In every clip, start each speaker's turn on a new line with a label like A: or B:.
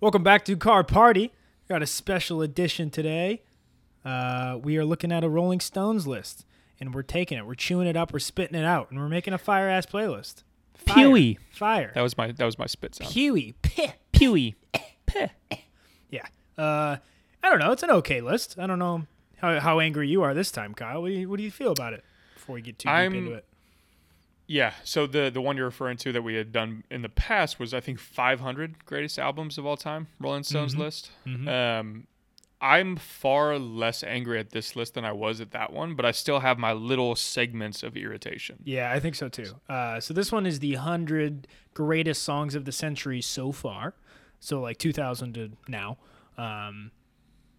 A: Welcome back to Car Party. Got a special edition today. Uh, we are looking at a Rolling Stones list, and we're taking it, we're chewing it up, we're spitting it out, and we're making a fire ass playlist. Fire.
B: Pewy.
A: Fire.
B: That was my that was my spit sound.
A: Pewy. Peh.
B: Pewy.
A: Yeah. Uh, I don't know. It's an okay list. I don't know how, how angry you are this time, Kyle. What do you, what do you feel about it before we get too
B: I'm-
A: deep into it?
B: Yeah. So the the one you're referring to that we had done in the past was I think 500 greatest albums of all time, Rolling Stones list. Um, I'm far less angry at this list than I was at that one, but I still have my little segments of irritation.
A: Yeah, I think so too. Uh, so this one is the 100 greatest songs of the century so far. So like 2000 to now. Um,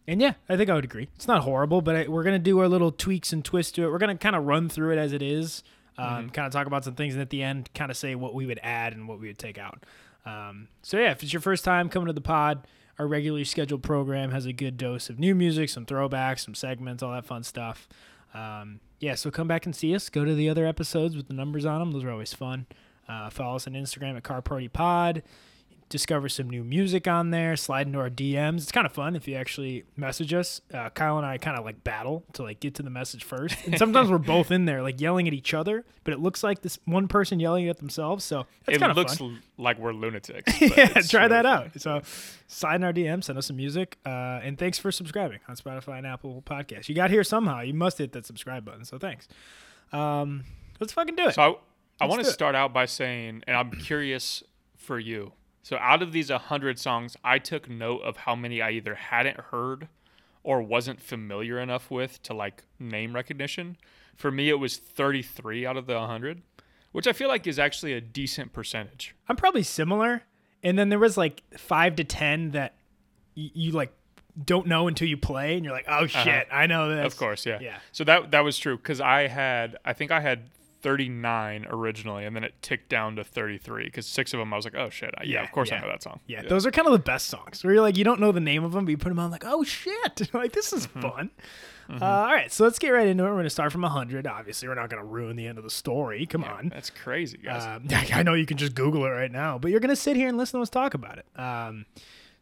A: and yeah, I think I would agree. It's not horrible, but I, we're going to do our little tweaks and twists to it. We're going to kind of run through it as it is, um, kind of talk about some things, and at the end, kind of say what we would add and what we would take out. Um, so yeah, if it's your first time coming to the pod, our regularly scheduled program has a good dose of new music, some throwbacks, some segments, all that fun stuff. Um, yeah, so come back and see us. Go to the other episodes with the numbers on them; those are always fun. Uh, follow us on Instagram at Car Party Pod. Discover some new music on there. Slide into our DMs. It's kind of fun if you actually message us. Uh, Kyle and I kind of like battle to like get to the message first, and sometimes we're both in there like yelling at each other, but it looks like this one person yelling at themselves. So it's
B: it
A: kind of
B: looks
A: fun.
B: l- like we're lunatics.
A: yeah, try
B: really
A: that out. So, slide in our DM, send us some music, uh, and thanks for subscribing on Spotify and Apple Podcasts. You got here somehow. You must hit that subscribe button. So thanks. Um, let's fucking do it.
B: So I, I want to start out by saying, and I'm curious for you. So out of these 100 songs, I took note of how many I either hadn't heard or wasn't familiar enough with to like name recognition. For me, it was 33 out of the 100, which I feel like is actually a decent percentage.
A: I'm probably similar. And then there was like five to ten that y- you like don't know until you play, and you're like, oh shit, I know this.
B: Uh-huh. Of course, yeah.
A: Yeah.
B: So that that was true because I had, I think I had 39 originally, and then it ticked down to 33 because six of them I was like, oh shit, I, yeah,
A: Yeah,
B: of course
A: yeah.
B: I know that song.
A: Yeah, those are kind of the best songs where you're like, you don't know the name of them, but you put them on like, oh shit, like this is
B: Mm-hmm.
A: fun. Uh, all right, so let's get right into it. We're going to start from 100. Obviously, we're not going to ruin the end of the story. Come on.
B: That's crazy, guys.
A: Um, I know you can just Google it right now, but you're going to sit here and listen to us talk about it. Um,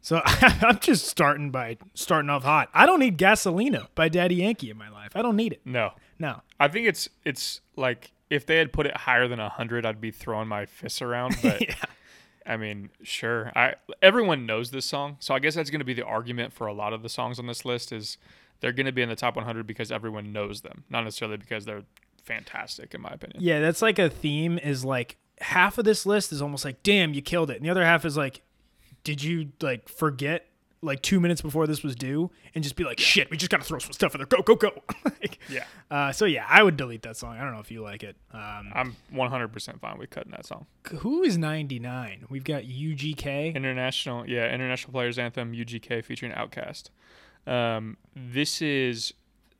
A: so I'm just starting by starting off hot. I don't need Gasolina by Daddy Yankee in my life. I don't need it.
B: no,
A: No.
B: I think it's it's like if they had put it higher than hundred, I'd be throwing my fists around. But
A: Yeah.
B: I mean, sure. I everyone knows this song, so I guess that's going to be the argument for a lot of the songs on this list is they're going to be in the top 100 because everyone knows them, not necessarily because they're fantastic, in my opinion.
A: Yeah, that's like a theme is like half of this list is almost like, damn, you killed it. And the other half is like, did you like forget like two minutes before this was due and just be like, shit, we just got to throw some stuff in there. Go, go, go. like,
B: Yeah.
A: Uh, so yeah, I would delete that song. I don't know if you like it. Um,
B: I'm 100% fine with cutting that song.
A: who is 99? We've got UGK.
B: International, yeah, International Players Anthem UGK featuring OutKast. Um, this is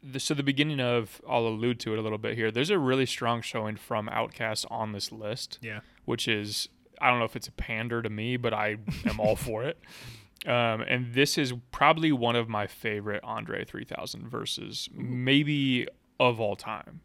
B: the, so the beginning of. I'll allude to it a little bit here. There's a really strong showing from OutKast on this list,
A: Yeah.
B: which is I don't know if it's a pander to me, but I am all for it. Um, and this is probably one of my favorite Andre 3000 verses, maybe of all time.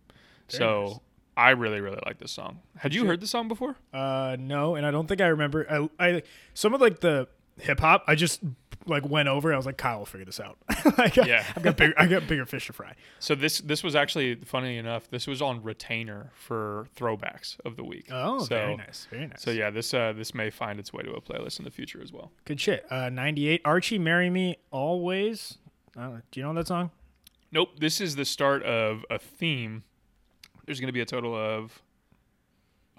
B: so
A: nice.
B: I really, really like this song. Had you heard the song before?
A: Uh, no, and I don't think I remember. I, I some of like the hip hop. I just like went over. I was like, Kyle will figure this out. like,
B: Yeah.
A: I've got bigger. I got bigger fish to fry.
B: So this this was actually funny enough. This was on retainer for throwbacks of the week.
A: Oh,
B: so,
A: very nice, very nice.
B: So yeah, this uh, this may find its way to a playlist in the future as well.
A: Good shit. Uh, 98. Archie, Marry Me Alvvays. Uh, do you know that song?
B: Nope, this is the start of a theme. There's going to be a total of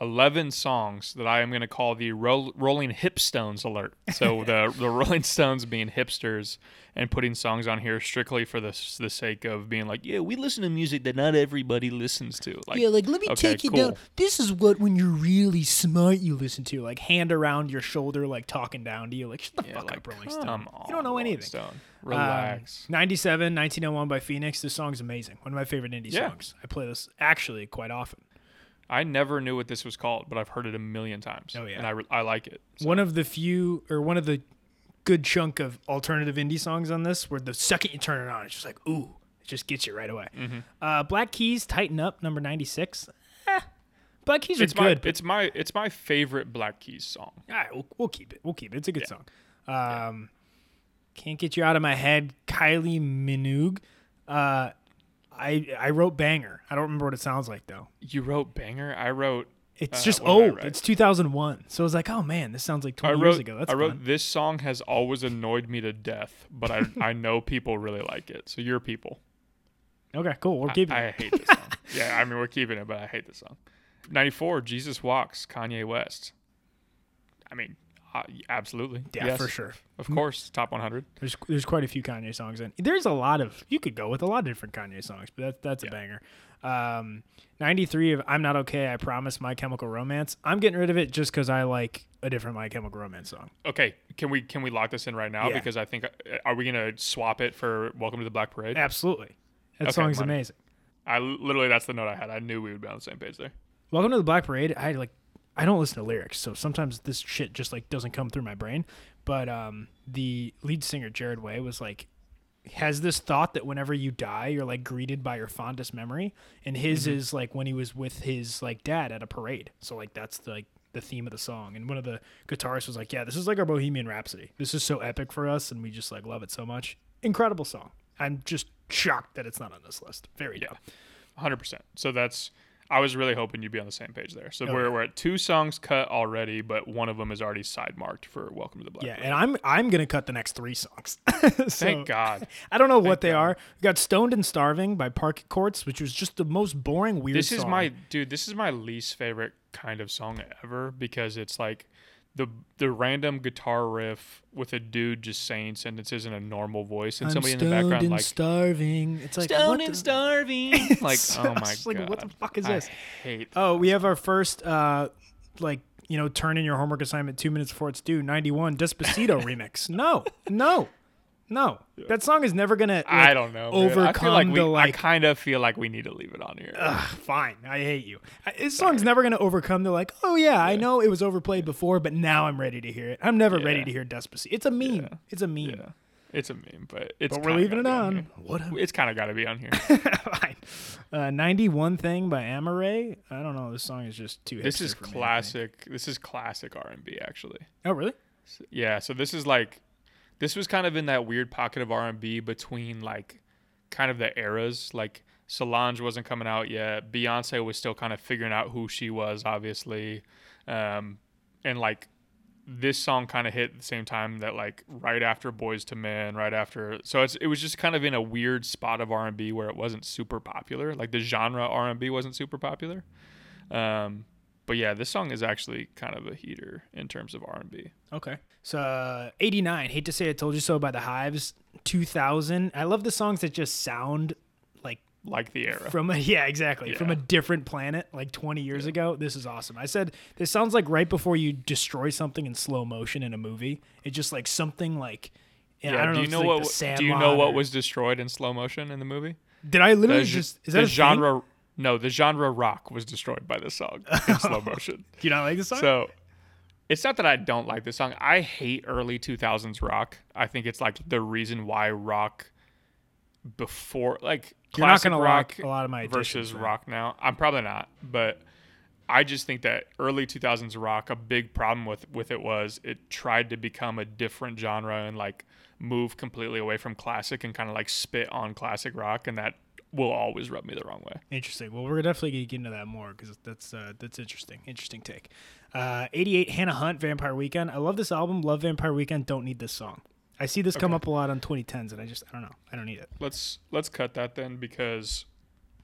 B: 11 songs that I am going to call the Ro- Rolling Hipstones alert. So the the Rolling Stones being hipsters and putting songs on here strictly for the the sake of being like, yeah, we listen to music that not everybody listens to. Like,
A: yeah, like let me
B: okay,
A: take you
B: cool.
A: down. This is what when you're really smart you listen to, like hand around your shoulder, like talking down to you, like shut the
B: yeah,
A: fuck
B: like,
A: up, Rolling Stone.
B: on,
A: you don't know
B: Rolling
A: anything.
B: Stone.
A: Um,
B: Relax.
A: 97, 1901 by Phoenix. This song's amazing. One of my favorite indie
B: Yeah.
A: songs. I play this actually quite often.
B: I never knew what this was called, but I've heard it a million times.
A: Oh, yeah.
B: and I, re- I like it. So-
A: One of the few, or one of the good chunk of alternative indie songs on this, where the second you turn it on, it's just like, ooh, it just gets you right away.
B: Mm-hmm.
A: Uh, Black Keys, Tighten Up, number 96. Eh, Black Keys are
B: it's my
A: good.
B: it's my it's my favorite Black Keys song.
A: All right, we'll, we'll keep it. We'll keep it. It's a good song. Um, can't get you out of my head. Kylie Minogue. Uh, I I wrote banger. I don't remember what it sounds like though.
B: You wrote banger. I wrote.
A: It's
B: Uh,
A: just old. It's 2001. So I was like, oh man, this sounds like
B: I
A: 20
B: wrote.
A: years ago. That's
B: I wrote.
A: fun.
B: This song has always annoyed me to death, but I I know people really like it. So you're people.
A: Okay, cool. We're
B: I-
A: keeping.
B: I,
A: it.
B: hate this song. yeah, I mean we're keeping it, but I hate this song. 94. Jesus walks. Kanye West. I mean, uh, absolutely.
A: yeah,
B: Yes,
A: for sure.
B: Of course, top 100.
A: There's there's quite a few Kanye songs in. There's a lot of you could go with a lot of different Kanye songs, but that's that's a banger. Um, 93 of I'm Not Okay, I Promise, My Chemical Romance. I'm getting rid of it just because I like a different My Chemical Romance song.
B: Okay, can we can we lock this in right now?
A: Yeah.
B: Because I think uh, are we gonna swap it for Welcome to the Black Parade?
A: Absolutely, that
B: Okay,
A: song's
B: money.
A: amazing.
B: I literally that's the note I had. I knew we would be on the same page there.
A: Welcome to the Black Parade. I had like I don't listen to lyrics, so sometimes this shit just like doesn't come through my brain. But um, the lead singer Gerard Way was like has this thought that whenever you die, you're like greeted by your fondest memory, and his is like when he was with his like dad at a parade. So like that's the, like the theme of the song. And one of the guitarists was like, "Yeah, this is like our Bohemian Rhapsody. This is so epic for us, and we just like love it so much. Incredible song. I'm just shocked that it's not on this list. Very dope.
B: Hundred percent. So that's. I was really hoping you'd be on the same page there. So
A: Oh,
B: we're,
A: yeah.
B: we're at two songs cut already, but one of them is already side marked for Welcome to the Black
A: Yeah,
B: Parade.
A: and I'm I'm gonna cut the next three songs. So-
B: Thank God.
A: I don't know what they
B: God.
A: are. We got "Stoned and Starving" by Parquet Courts, which was just the most boring, weird.
B: This is
A: song.
B: my dude. This is my least favorite kind of song ever because it's like the the random guitar riff with a dude just saying sentences in a normal voice and
A: I'm
B: somebody in the background
A: and
B: like
A: starving. It's like
B: stoned and
A: the-
B: starving. like oh my
A: just
B: god,
A: like, what the fuck is
B: I
A: this?
B: hate.
A: Oh, we have our first, uh, like you know, turn in your homework assignment two minutes before it's due. Ninety one Despacito remix. No, no, no. That song is never gonna. Like,
B: I don't know. man. I feel
A: overcome
B: like we,
A: the, like-
B: I kind of feel like we need to leave it on here.
A: Ugh, fine. I hate you. This song's never going to overcome the like, oh, yeah, I know it was overplayed before, but now I'm ready to hear it. I'm never ready to hear Despacito. It's a meme.
B: Yeah.
A: It's a meme.
B: yeah, it's a meme, but it's.
A: But we're leaving it on. What a
B: It's kind of got to be on here.
A: fine. Uh, 91 Thing by Amerie. I don't know. This song is just too
B: this is
A: for me,
B: classic. This is classic R and B actually.
A: Oh, really?
B: Yeah, so this is like this was kind of in that weird pocket of R&B between like kind of the eras like Solange wasn't coming out yet. Beyonce was still kind of figuring out who she was obviously. Um and like this song kind of hit at the same time that like right after Boyz II Men, right after so it's it was just kind of in a weird spot of R&B where it wasn't super popular. Like the genre R&B wasn't super popular. Um but yeah, this song is actually kind of a heater in terms of R&B.
A: Okay. So, uh, 89. Hate to say I told you so by the Hives. 2000. I love the songs that just sound like
B: Like the era.
A: from a yeah exactly from a different planet like 20 years ago this is awesome i said this sounds like right before you destroy something in slow motion in a movie it's just like something like yeah, i don't
B: do
A: know
B: you know
A: like
B: what? do you know what was destroyed in slow motion in the movie?
A: did i literally
B: The,
A: just is
B: the
A: that a genre
B: genre? No, the genre rock was destroyed by this song in slow motion.
A: do you not like this song
B: So it's not that I don't like this song. I hate early 2000s rock. I think it's like the reason why rock before like
A: you're not
B: classic
A: gonna
B: rock
A: a lot of my
B: versus rock now. I'm probably not, but I just think that early 2000s rock, a big problem with with it was it tried to become a different genre and like move completely away from classic and kind of like spit on classic rock, and that will always rub me the wrong way.
A: Interesting. Well, we're definitely gonna get into that more because that's uh, that's interesting. Interesting take. Uh, 88 Hannah Hunt Vampire Weekend. I love this album. Love Vampire Weekend. Don't need this song. I see this come up a lot on 2010s, and I just I don't know. I don't need it.
B: Let's let's cut that then because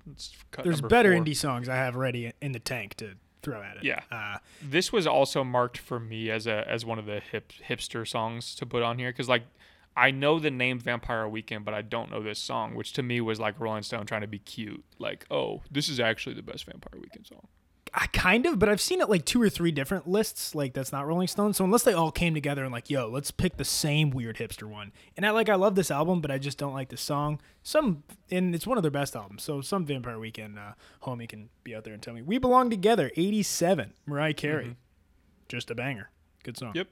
B: let's cut
A: There's better
B: four.
A: indie songs I have ready in the tank to throw at it.
B: Yeah.
A: Uh,
B: this was also marked for me as a as one of the hip hipster songs to put on here because like I know the name Vampire Weekend, but I don't know this song, which to me was like Rolling Stone trying to be cute. Like, oh, this is actually the best Vampire Weekend song.
A: I kind of, but I've seen it like two or three different lists. Like that's not Rolling Stone. So unless they all came together and like, yo, let's pick the same weird hipster one. And I like, I love this album, but I just don't like this song. Some, and it's one of their best albums. So some Vampire Weekend uh, homie can be out there and tell me we belong together. '87, Mariah Carey, just a banger. Good song.
B: Yep.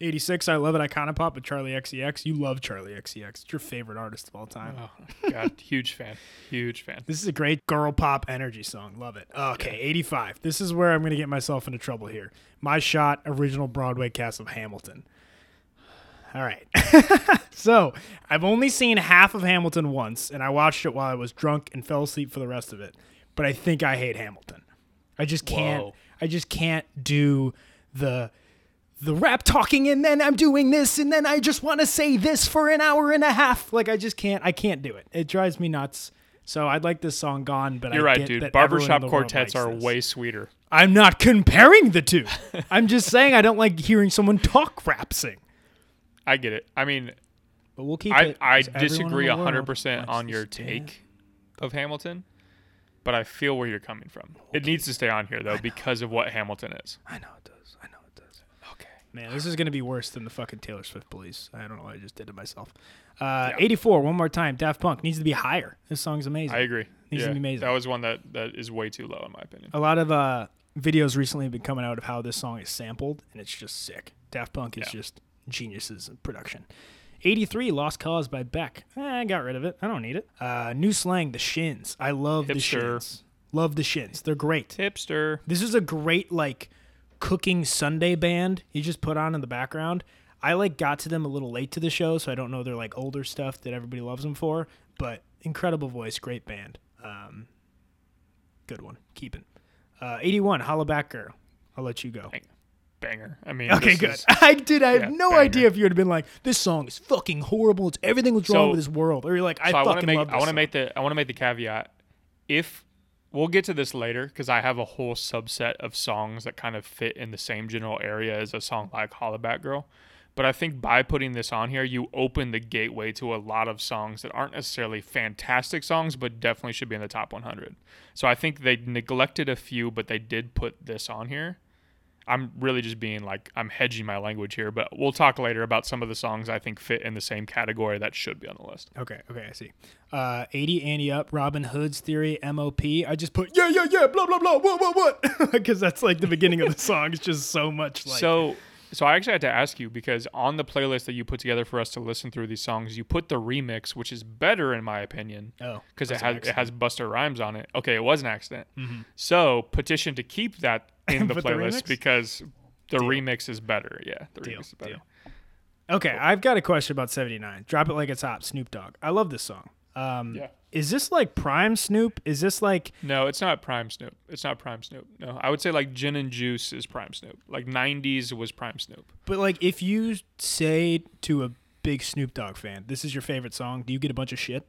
A: 86, I love it. Icona Pop with Charli XCX. You love Charli XCX. It's your favorite artist of all time.
B: Oh God, huge fan, huge fan.
A: This is a great girl pop energy song. Love it. Okay, 85. This is where I'm going to get myself into trouble here. My Shot, original Broadway cast of Hamilton. All right. so I've only seen half of Hamilton once, and I watched it while I was drunk and fell asleep for the rest of it. But I think I hate Hamilton. I just can't.
B: Whoa.
A: I just can't do the the rap talking, and then I'm doing this, and then I just want to say this for an hour and a half. Like I just can't. I can't do it. It drives me nuts. So I'd like this song gone, but
B: You're
A: I
B: right, dude. Barbershop quartets are
A: this.
B: way sweeter.
A: I'm not comparing the two. I'm just saying I don't like hearing someone talk rap sing.
B: I get it. I mean,
A: But we'll keep
B: I,
A: it.
B: I
A: 'cause everyone in
B: disagree
A: the
B: 100% on your take of Hamilton, but I feel where you're coming from. It needs to stay on here, though, because of what Hamilton is.
A: I know it does. I know it does.
B: Okay.
A: Man, this is gonna be worse than the fucking Taylor Swift police. I don't know what I just did to myself. Uh, 84. One more time. Daft Punk needs to be higher. This song's amazing.
B: I agree.
A: Needs to be amazing.
B: That was one that, that is way too low, in my opinion.
A: a lot of uh, videos recently have been coming out of how this song is sampled, and it's just sick. Daft Punk is
B: Yeah.
A: just geniuses in production. 83, Lost Cause by Beck. Eh, I got rid of it. I don't need it. Uh, new slang, the Shins. I love the Shins. Love the Shins. They're great.
B: Hipster.
A: This is a great like cooking Sunday band he just put on in the background. I like got to them a little late to the show, so I don't know their like older stuff that everybody loves them for. But incredible voice, great band. Um, good one. Keeping. Uh, 81, Hollaback Girl. I'll let you go.
B: Banger. I mean,
A: Okay, good.
B: is-
A: I did. I have no
B: banger.
A: idea if you would have been like, "This song is fucking horrible. It's everything was wrong
B: So-
A: with this world," or you're like, "I
B: so I
A: fucking
B: want to make
A: love this."
B: I want to make the I want to make the caveat if we'll get to this later because I have a whole subset of songs that kind of fit in the same general area as a song like Hollaback Girl. But I think by putting this on here, you open the gateway to a lot of songs that aren't necessarily fantastic songs, but definitely should be in the top 100. So I think they neglected a few, but they did put this on here. I'm really just being like I'm hedging my language here, but we'll talk later about some of the songs I think fit in the same category that should be on the list.
A: Okay, okay, I see. Uh, 80 Ante Up, Robin Hood's Theory, MOP. I just put, yeah, yeah, yeah, blah, blah, blah, what, what, what? Because that's like the beginning of the song. It's just so much like.
B: so so I actually had to ask you because on the playlist that you put together for us to listen through these songs, you put the remix, which is better in my opinion,
A: oh,
B: because it has it has Busta Rhymes on it. Okay, it was an accident. So petition to keep that in the
A: Put the
B: playlist because the
A: Deal.
B: remix is better. Yeah, the
A: Deal,
B: remix is better.
A: deal. Okay, I've got a question about 79. Drop It Like It's Hot, Snoop Dogg. I love this song. Um,
B: Yeah.
A: Is this like prime Snoop? Is this like.
B: No, it's not Prime Snoop. It's not Prime Snoop. No, I would say like Gin and Juice is Prime Snoop. Like '90s was Prime Snoop.
A: But like, if you say to a big Snoop Dogg fan, this is your favorite song, do you get a bunch of shit?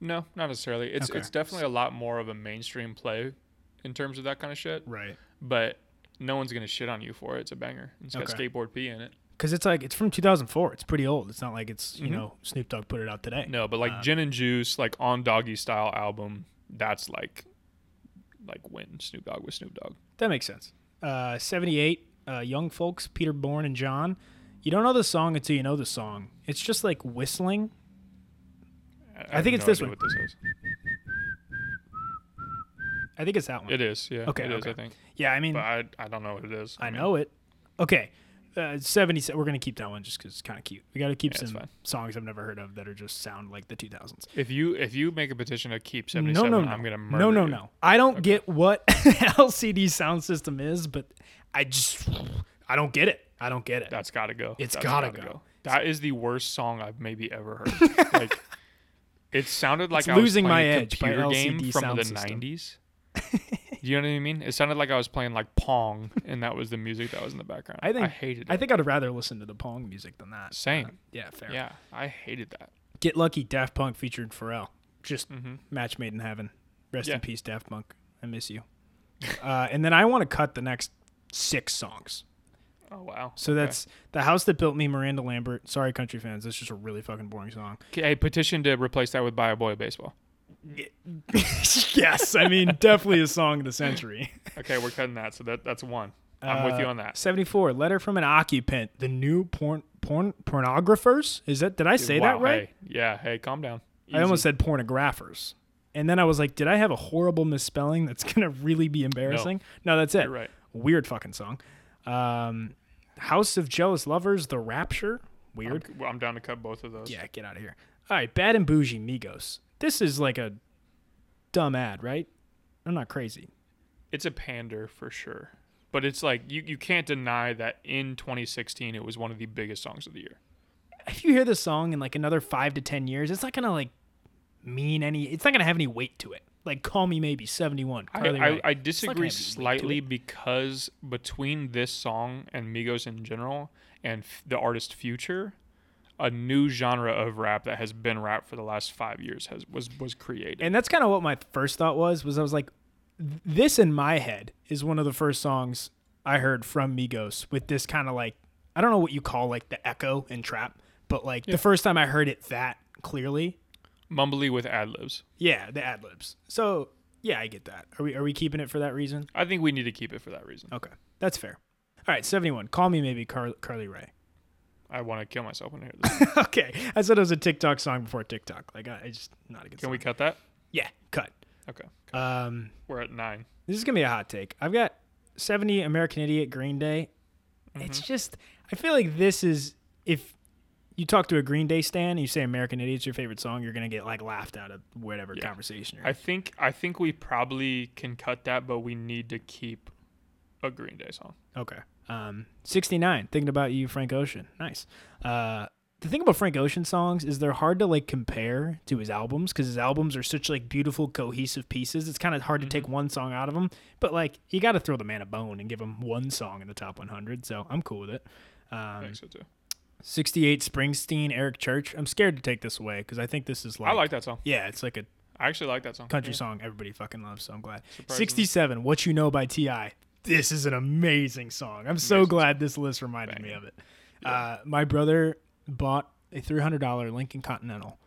B: No, not necessarily. It's
A: Okay.
B: it's definitely a lot more of a mainstream play in terms of that kind of shit.
A: Right.
B: But no one's gonna shit on you for it. It's a banger. It's got
A: Okay.
B: skateboard P in it.
A: Because it's like, it's from 2004. It's pretty old. It's not like it's, you
B: Mhm.
A: know, Snoop Dogg put it out today.
B: No, but like
A: Uh,
B: Gin and Juice, like on Doggy Style album, that's like like when Snoop Dogg was Snoop Dogg.
A: That makes sense. Uh, 78, uh, Young Folks, Peter Bjorn and John. You don't know the song until you know the song. It's just like whistling. I
B: have
A: think it's
B: no
A: this one.
B: What this is.
A: I think it's that one.
B: It is, yeah.
A: Okay,
B: it is,
A: okay.
B: I think.
A: yeah, I mean,
B: But I I don't know what it is.
A: I
B: mean,
A: know it. Okay. Uh, 70, we're going to keep that one just because it's kind of cute. We got to keep
B: Yeah,
A: some songs I've never heard of that are just sound like the 2000s.
B: If you if you make a petition to keep
A: No,
B: 77,
A: no, no.
B: I'm gonna murder
A: no, no,
B: you.
A: no. I don't get what LCD Soundsystem is, but I just, I don't get it. I don't get it.
B: That's gotta go.
A: It's
B: That's
A: gotta go.
B: That is the worst song I've maybe ever heard. like, it sounded like
A: It's
B: I was
A: Losing My Edge by
B: computer game from the
A: System.
B: 90s. you know what I mean? It sounded like I was playing like Pong, and that was the music that was in the background.
A: I think-
B: I hated it.
A: I think I'd rather listen to the Pong music than that.
B: Same.
A: Uh, yeah, fair.
B: yeah, I hated that.
A: Get Lucky, Daft Punk featured Pharrell. Just
B: hmm
A: match made in heaven. Rest
B: Yeah.
A: in peace, Daft Punk. I miss you. uh, and then I want to cut the next six songs.
B: Oh wow.
A: So
B: Okay.
A: that's The House That Built Me, Miranda Lambert. Sorry, country fans. That's just a really fucking boring song.
B: Okay, petition to replace that with "Buy a Boy Baseball."
A: yes, I mean, definitely a song of the century.
B: Okay, we're cutting that. So that that's one. I'm with you
A: Uh,
B: on that.
A: 74, Letter from an Occupant. The new porn, porn pornographers? Is that, did I say
B: Wow,
A: that right?
B: Hey, yeah. Hey, calm down.
A: I almost said pornographers. And then I was like, did I have a horrible misspelling that's going to really be embarrassing? No, that's it.
B: You're right.
A: Weird fucking song. Um, House of Jealous Lovers, The Rapture. Weird.
B: I'm, I'm down to cut both of those.
A: Yeah, get out of here. All right, Bad and Bougie Migos. This is like a dumb ad, right? I'm not crazy.
B: It's a pander for sure. but it's like you, you can't deny that in 2016 it was one of the biggest songs of the year.
A: If you hear this song in like another five to ten years, it's not gonna like mean any. It's not gonna have any weight to it. Like "Call Me Maybe" seventy one.
B: I, I, I disagree slightly because between this song and Migos in general and f- the artist Future, a new genre of rap that has been rap for the last five years has was was created.
A: And that's kind of what my first thought was. Was I was like, this in my head is one of the first songs I heard from Migos with this kind of like I don't know what you call like the echo in trap, but like
B: Yeah.
A: the first time I heard it that clearly,
B: Mumbly with ad libs.
A: yeah, the ad libs. So yeah, I get that. Are we are we keeping it for that reason?
B: I think we need to keep it for that reason.
A: Okay, that's fair. All right, seventy one. Call me maybe Car- Carly Rae.
B: I want to kill myself when I hear this.
A: okay, I said it was a TikTok song before TikTok. Like I, I just not a good.
B: Can
A: song.
B: we cut that?
A: Yeah, cut.
B: Okay.
A: Um,
B: We're at nine.
A: this is gonna be a hot take. I've got seventy American Idiot Green Day.
B: Mm-hmm.
A: It's just I feel like this is if you talk to a Green Day stan and you say American Idiot's your favorite song, you're gonna get like laughed out of whatever
B: Yeah.
A: conversation you're
B: I think I think we probably can cut that, but we need to keep a Green Day song.
A: Okay. Um, 69. Thinking about you, Frank Ocean. Nice. Uh, the thing about Frank Ocean songs is they're hard to like compare to his albums because his albums are such like beautiful cohesive pieces. It's kind of hard to take one song out of them, but like you got to throw the man a bone and give him one song in the top 100. So I'm cool with it.
B: I
A: Um,
B: think so too.
A: 68 Springsteen, Eric Church. I'm scared to take this away because I think this is like,
B: I like that song.
A: yeah, it's like a
B: I actually like that song.
A: country
B: Yeah.
A: song everybody fucking loves. So I'm glad. 67 What You Know by T.I. This is an amazing song. I'm so
B: Amazing
A: glad this list reminded me of it. Uh, my brother bought a $300 Lincoln Continental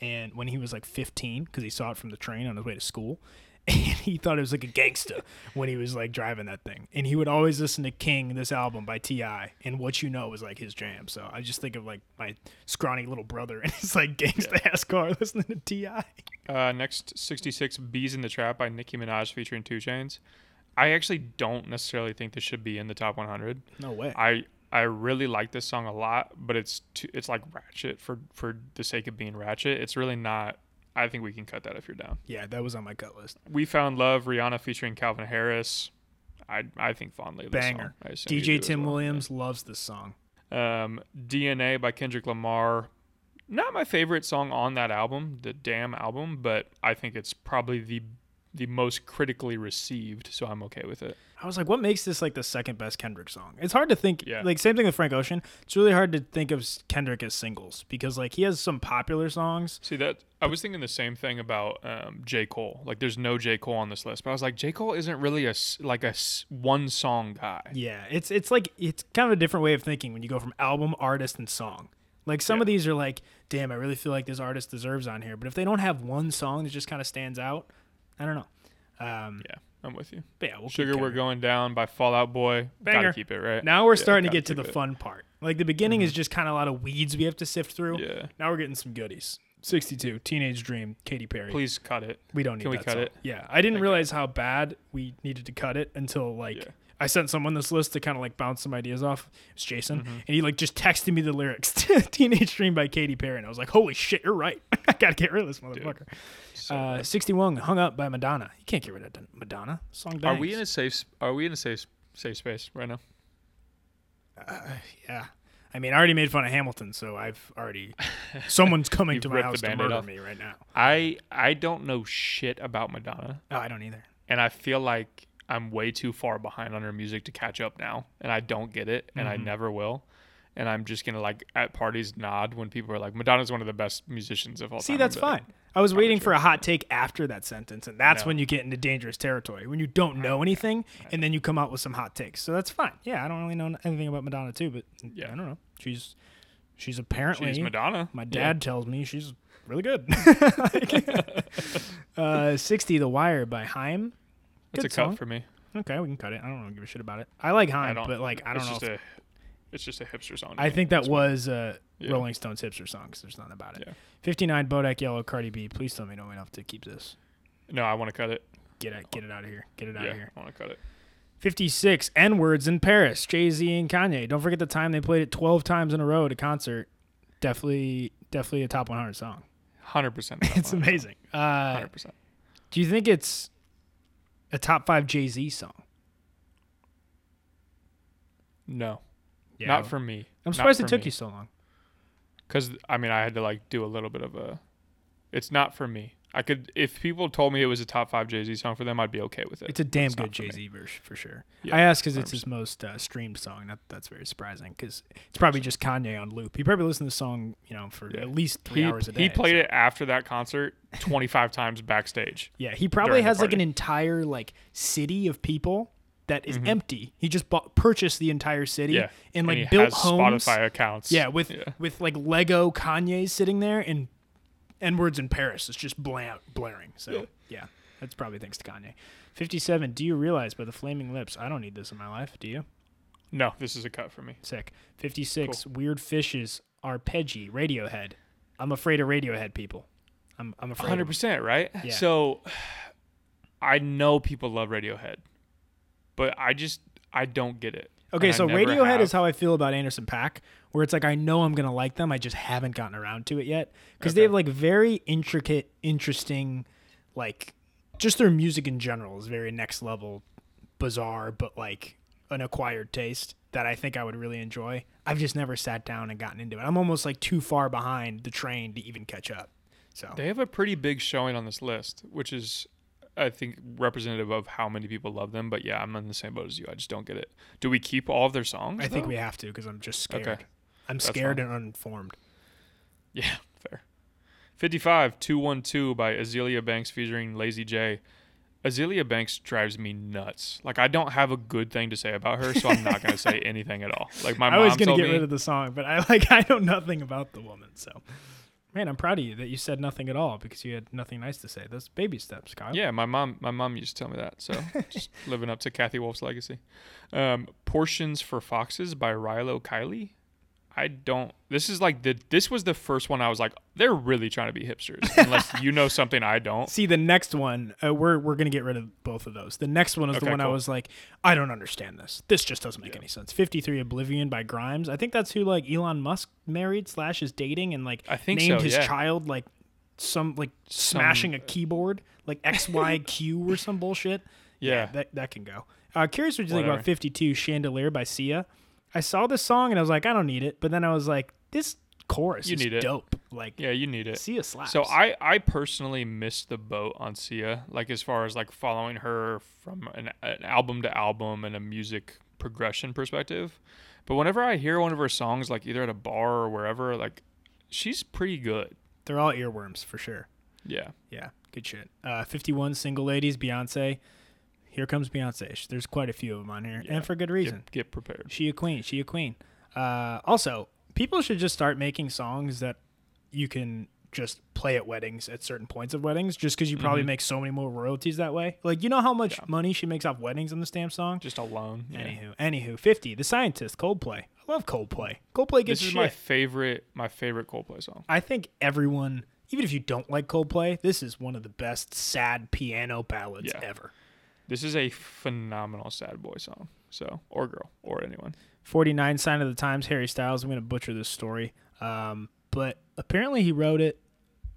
A: and when he was like 15 because he saw it from the train on his way to school and he thought it was like a gangsta when he was like driving that thing. And he would always listen to king this album by ti and what you know was like his jam. So i just think of like my scrawny little brother and his like gangsta ass car listening to ti
B: Uh, next, 66, Bees in the Trap by Nicki Minaj featuring 2 Chainz. I actually don't necessarily think this should be in the top 100.
A: no way
B: I I really like this song a lot, but it's too, it's like ratchet for for the sake of being ratchet. It's really not. I think we can cut that if you're down.
A: yeah that was on my cut list
B: We found love. Rihanna featuring Calvin Harris. I I think fondly of this
A: Banger.
B: song. You do
A: dj tim
B: well.
A: williams loves this song
B: Um, DNA by Kendrick Lamar. Not my favorite song on that album, the Damn album, but I think it's probably the the most critically received, so I'm okay with it.
A: I was like, what makes this like the second best Kendrick song? It's hard to think.
B: Yeah.
A: Like same thing with Frank Ocean. It's really hard to think of Kendrick as singles because like he has some popular songs.
B: See that I was thinking the same thing about um, J Cole. Like, there's no J Cole on this list, but I was like, J Cole isn't really a like a one song guy.
A: Yeah, it's it's like it's kind of a different way of thinking when you go from album, artist, and song. Like some of these are like, damn, I really feel like this artist deserves on here. But if they don't have one song that just kind of stands out, I don't know. Um,
B: Yeah, I'm with you.
A: but yeah, we'll
B: Sugar, we're going down by Fall Out Boy.
A: Banger.
B: Gotta keep it right.
A: Now we're
B: Yeah,
A: starting to get to the
B: it.
A: fun part. Like the beginning is just kind of a lot of weeds we have to sift through.
B: Yeah.
A: Now we're getting some goodies. 62, Teenage Dream, Katy Perry.
B: Please cut it.
A: We don't need
B: Can we cut
A: song.
B: it?
A: Yeah, I didn't
B: Okay.
A: realize how bad we needed to cut it until like
B: Yeah.
A: I sent someone this list to kind of like bounce some ideas off. It was Jason,
B: Mm-hmm.
A: and he like just texted me the lyrics to "Teenage Dream" by Katy Perry, and I was like, "Holy shit, you're right! I gotta get rid of this motherfucker."
B: So,
A: Uh, Sixty-one, "Hung Up" by Madonna. You can't get rid of Madonna. Song.
B: are we in a safe? Are we in a safe safe space right now?
A: Yeah. I mean, I already made fun of Hamilton, so I've already. Someone's coming to my house to murder
B: off.
A: me right now.
B: I I don't know shit about Madonna,
A: Oh, I don't either.
B: and I feel like I'm way too far behind on her music to catch up now, and I don't get it, and I
A: Mm-hmm.
B: never will. And I'm just gonna like at parties nod when people are like, "Madonna's one of the best musicians of all
A: See,
B: time." See, that's like,
A: fine. I was waiting for a hot take after that sentence, and that's
B: No.
A: when you get into dangerous territory when you don't know anything, and then you come out with some hot takes. So that's fine. Yeah, I don't really know anything about Madonna too, but
B: Yeah.
A: I don't know. She's she's apparently
B: She's Madonna.
A: my
B: Yeah.
A: dad tells me she's really good. uh, Sixty, The Wire by Haim.
B: It's
A: Good
B: a cut
A: song.
B: for me.
A: Okay, we can cut it. I don't know, give a shit about it. I like
B: I don't.
A: but like I don't
B: it's
A: know.
B: Just
A: If,
B: a, it's just a hipster song. to
A: I
B: me.
A: think that was uh,
B: Yeah.
A: Rolling Stones hipster song 'cause there's nothing about it.
B: Yeah.
A: Fifty nine, Bodak Yellow, Cardi B. Please tell me no enough to keep this.
B: No, I want to cut it.
A: Get it, get it out of here. Get it out
B: Yeah,
A: of here.
B: I want to cut it.
A: 56 N words in Paris. Jay Z and Kanye. Don't forget the time they played it 12 times in a row at a concert. Definitely, definitely a top 100 song.
B: Hundred percent.
A: It's amazing. Uh,
B: Hundred percent.
A: do you think it's a top five Jay Z song?
B: No,
A: yeah,
B: not for me.
A: I'm surprised it took me. you so long.
B: Because I mean, I had to like do a little bit of a. It's not for me. I could if people told me it was a top five Jay Z song for them, I'd be okay with it.
A: It's a damn
B: It's
A: good. Jay Z verse for sure.
B: Yeah,
A: I asked because it's his most uh, streamed song. That, that's very surprising because it's probably just Kanye on loop. He probably listened to the song, you know, for
B: Yeah.
A: at least three
B: He,
A: hours a day.
B: he played
A: so-
B: it after that concert 25 times backstage.
A: Yeah, he probably has like an entire like city of people that is
B: Mhm.
A: empty. He just bought purchased the entire city
B: Yeah,
A: and like
B: he
A: built homes.
B: Spotify accounts.
A: Yeah, with
B: yeah.
A: with like Lego Kanye's sitting there and N words in Paris is just bla- blaring. So
B: Yeah.
A: yeah, that's probably thanks to Kanye. Fifty-seven. Do you realize by the Flaming Lips? I don't need this in my life. Do you?
B: No, this is a cut for me.
A: Sick. Fifty-six. Weird fishes. Arpeggi. Radiohead. I'm afraid of Radiohead people. I'm I'm afraid.
B: Hundred percent right?
A: Yeah.
B: So, I know people love Radiohead, but I just I don't get it.
A: Okay, so Radiohead is how I feel about Anderson .Paak, where it's like I know I'm gonna like them, I just haven't gotten around to it yet because they have like very intricate, interesting, like just their music in general is very next level, bizarre, but like an acquired taste that I think I would really enjoy. I've just never sat down and gotten into it. I'm almost like too far behind the train to even catch up. So
B: They have a pretty big showing on this list, which is, I think, representative of how many people love them. But yeah, I'm in the same boat as you. I just don't get it. Do we keep all of their songs?
A: I think we have to because I'm just scared.
B: Okay.
A: I'm
B: That's
A: scared
B: fine.
A: and uninformed.
B: Yeah, fair. 55, 212 by Azealia Banks featuring Lazy Jay. Azealia Banks drives me nuts. Like, I don't have a good thing to say about her, so I'm not going to say anything at all. Like, my
A: I
B: mom
A: was gonna get
B: me,
A: rid of the song, but I like I know nothing about the woman. So, man, I'm proud of you that you said nothing at all because you had nothing nice to say. Those baby steps, Kyle.
B: Yeah, my mom my mom used to tell me that. So just living up to Kathy Wolf's legacy. Um, Portions for Foxes by Rilo Kiley. I don't this is like the this was the first one I was like, they're really trying to be hipsters. Unless you know something I don't.
A: See the next one, uh, we're we're gonna get rid of both of those. The next one is the
B: Okay,
A: one I was like, I don't understand this. This just doesn't make
B: Yeah.
A: any sense. Fifty three Oblivion by Grimes. I think that's who like Elon Musk married slash is dating and like
B: I think
A: named
B: so,
A: his
B: yeah.
A: child like some like smashing a keyboard like X Y Q or some bullshit.
B: Yeah.
A: that that can go. Uh, curious what you think about 52 Chandelier by Sia. I saw this song and I was like, I don't need it, but then I was like, this chorus
B: You
A: is
B: need it.
A: dope. Like,
B: Yeah, you need it.
A: Sia slaps.
B: So I I personally missed the boat on Sia, like as far as like following her from an, an album to album and a music progression perspective. But whenever I hear one of her songs, like either at a bar or wherever, like she's pretty good.
A: they're all earworms for sure.
B: Yeah.
A: Yeah, good shit. Uh, 51 Single Ladies, Beyonce. Here comes Beyonce. There's quite a few of them on here,
B: Yeah.
A: and for good reason.
B: Get, get prepared.
A: She a queen. She a queen. Uh, also, people should just start making songs that you can just play at weddings at certain points of weddings, just because you probably
B: Mhm.
A: make so many more royalties that way. Like, you know how much
B: Yeah.
A: money she makes off weddings on the stamp song?
B: Just alone. Yeah.
A: Anywho, anywho, 50, The Scientist, Coldplay. I love Coldplay. Coldplay gets
B: This is
A: shit.
B: my favorite my favorite Coldplay song.
A: I think everyone, even if you don't like Coldplay, this is one of the best sad piano ballads
B: Yeah.
A: ever.
B: This is a phenomenal sad boy song. So or girl or anyone.
A: 49 Sign of the Times, Harry Styles. I'm going to butcher this story. Um, but apparently he wrote it